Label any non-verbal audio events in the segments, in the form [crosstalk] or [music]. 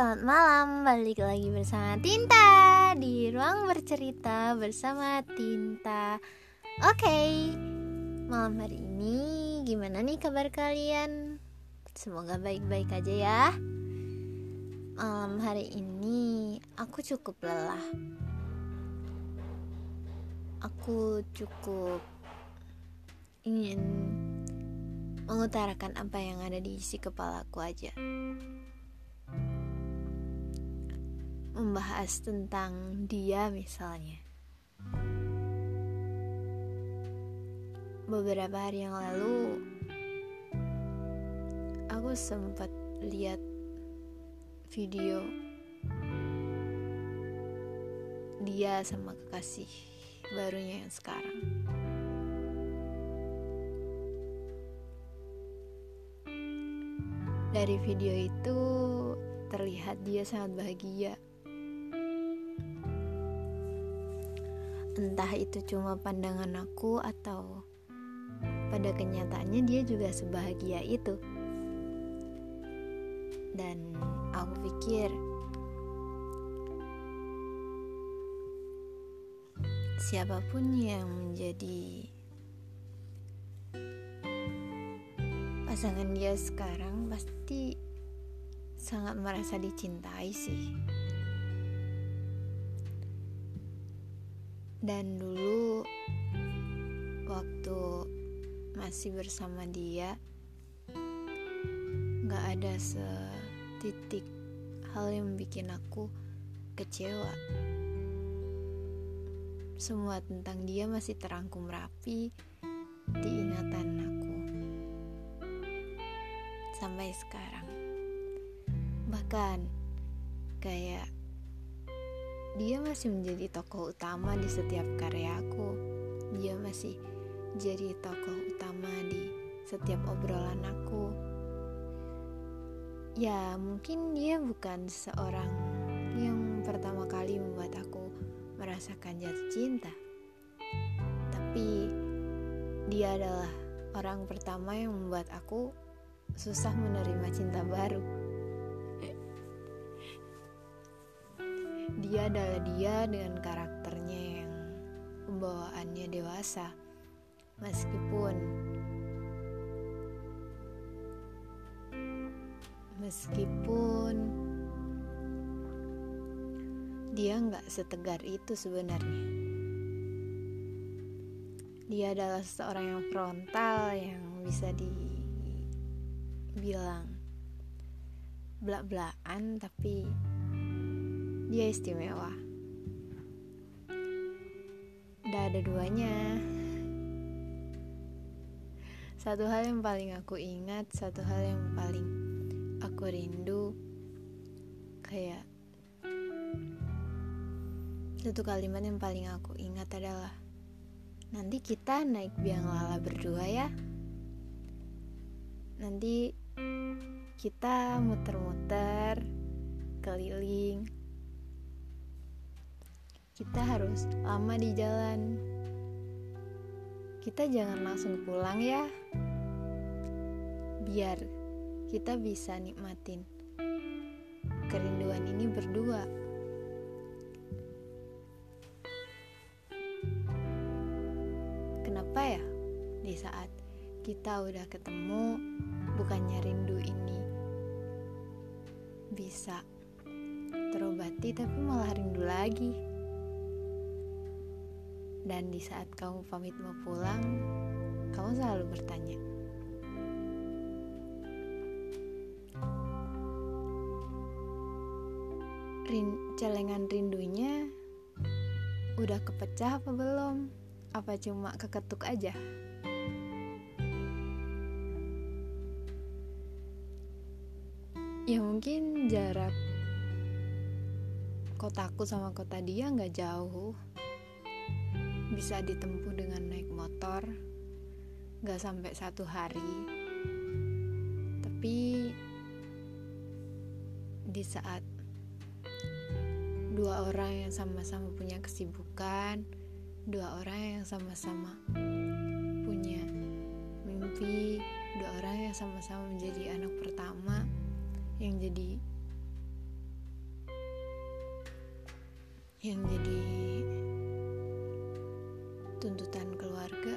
selamat malam Balik lagi bersama Tinta Di ruang bercerita bersama Tinta Oke okay. Malam hari ini Gimana nih kabar kalian? Semoga baik-baik aja ya Malam hari ini Aku cukup lelah Aku cukup Ingin mengutarakan apa yang ada di isi kepalaku aja membahas tentang dia misalnya. Beberapa hari yang lalu aku sempat lihat video dia sama kekasih barunya yang sekarang. Dari video itu terlihat dia sangat bahagia entah itu cuma pandangan aku atau pada kenyataannya dia juga sebahagia itu. Dan aku pikir siapa pun yang menjadi pasangan dia sekarang pasti sangat merasa dicintai sih dan dulu waktu masih bersama dia gak ada setitik hal yang bikin aku kecewa. Semua tentang dia masih terangkum rapi di ingatan aku. Sampai sekarang. Bahkan kayak dia masih menjadi tokoh utama di setiap karyaku. Dia masih jadi tokoh utama di setiap obrolan aku. Ya, mungkin dia bukan seorang yang pertama kali membuat aku merasakan jatuh cinta. Tapi dia adalah orang pertama yang membuat aku susah menerima cinta baru. Dia adalah dia dengan karakternya yang pembawaannya dewasa. Meskipun meskipun dia nggak setegar itu sebenarnya. Dia adalah seorang yang frontal yang bisa dibilang belak-belakan tapi dia istimewa. Tidak ada duanya. Satu hal yang paling aku ingat, satu hal yang paling aku rindu, kayak satu kalimat yang paling aku ingat adalah nanti kita naik biang lala berdua ya. Nanti kita muter-muter keliling kita harus lama di jalan. Kita jangan langsung pulang ya. Biar kita bisa nikmatin kerinduan ini berdua. Kenapa ya di saat kita udah ketemu bukannya rindu ini bisa terobati tapi malah rindu lagi. Dan di saat kamu pamit mau pulang, kamu selalu bertanya, Rin celengan rindunya udah kepecah apa belum? Apa cuma keketuk aja? Ya mungkin jarak kotaku sama kota dia nggak jauh bisa ditempuh dengan naik motor gak sampai satu hari. Tapi di saat dua orang yang sama-sama punya kesibukan dua orang yang sama-sama punya mimpi dua orang yang sama-sama menjadi anak pertama yang jadi yang jadi tuntutan keluarga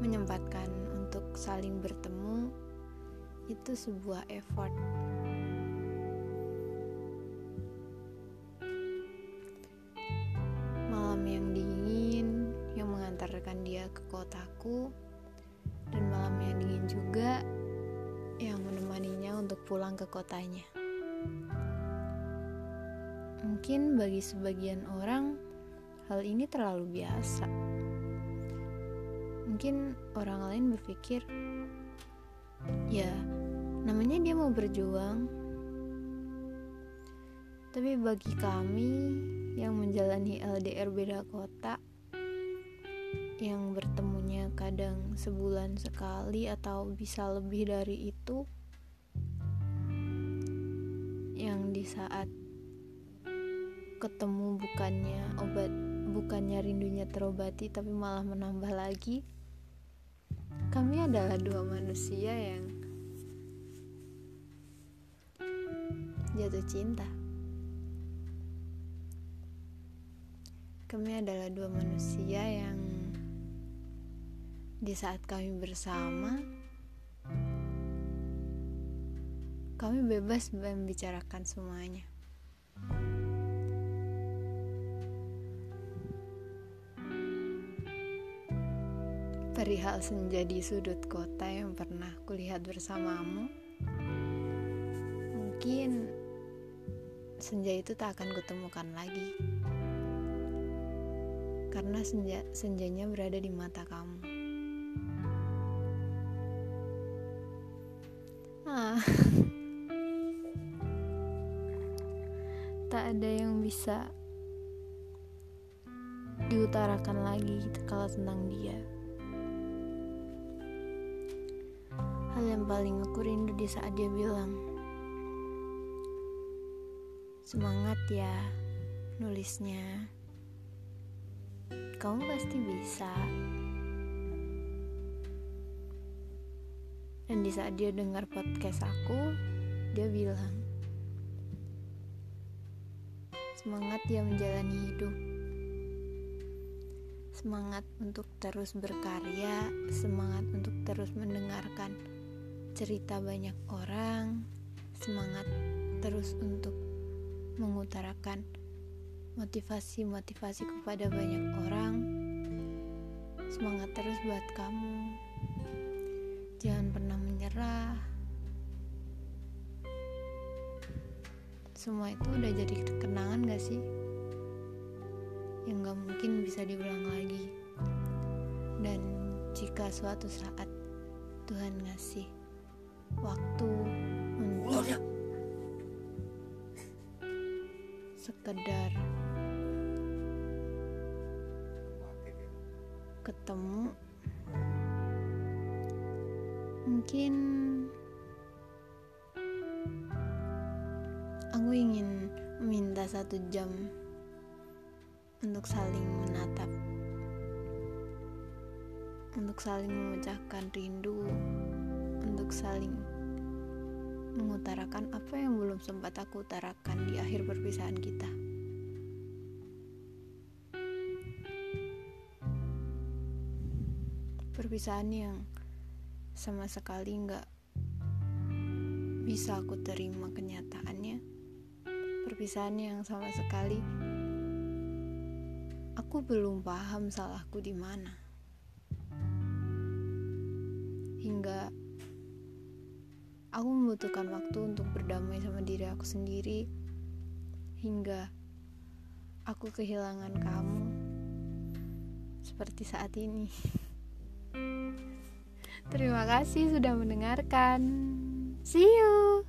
menyempatkan untuk saling bertemu itu sebuah effort. Malam yang dingin yang mengantarkan dia ke kotaku dan malam yang dingin juga yang menemaninya untuk pulang ke kotanya. Mungkin bagi sebagian orang hal ini terlalu biasa. Mungkin orang lain berpikir ya namanya dia mau berjuang. Tapi bagi kami yang menjalani LDR beda kota yang bertemunya kadang sebulan sekali atau bisa lebih dari itu yang di saat ketemu bukannya obat bukannya rindunya terobati tapi malah menambah lagi kami adalah dua manusia yang jatuh cinta. Kami adalah dua manusia yang di saat kami bersama, kami bebas membicarakan semuanya. Perihal senja di sudut kota yang pernah kulihat bersamamu. Mungkin senja itu tak akan kutemukan lagi. Karena senja senjanya berada di mata kamu. Ah. [laughs] tak ada yang bisa diutarakan lagi kalau tentang dia. Hal yang paling aku rindu di saat dia bilang, Semangat ya, nulisnya. Kamu pasti bisa. Dan di saat dia dengar podcast aku, dia bilang, Semangat ya menjalani hidup semangat untuk terus berkarya, semangat untuk terus mendengarkan cerita banyak orang, semangat terus untuk mengutarakan motivasi-motivasi kepada banyak orang. Semangat terus buat kamu. Jangan pernah menyerah. Semua itu udah jadi kenangan gak sih? Yang gak mungkin bisa diulang lagi. Dan jika suatu saat Tuhan ngasih waktu untuk sekedar ketemu. Mungkin aku ingin meminta satu jam untuk saling menatap untuk saling memecahkan rindu untuk saling mengutarakan apa yang belum sempat aku utarakan di akhir perpisahan kita. Perpisahan yang sama sekali nggak bisa aku terima kenyataannya. Perpisahan yang sama sekali aku belum paham salahku di mana. Hingga Aku membutuhkan waktu untuk berdamai sama diri aku sendiri hingga aku kehilangan kamu seperti saat ini. [laughs] Terima kasih sudah mendengarkan. See you.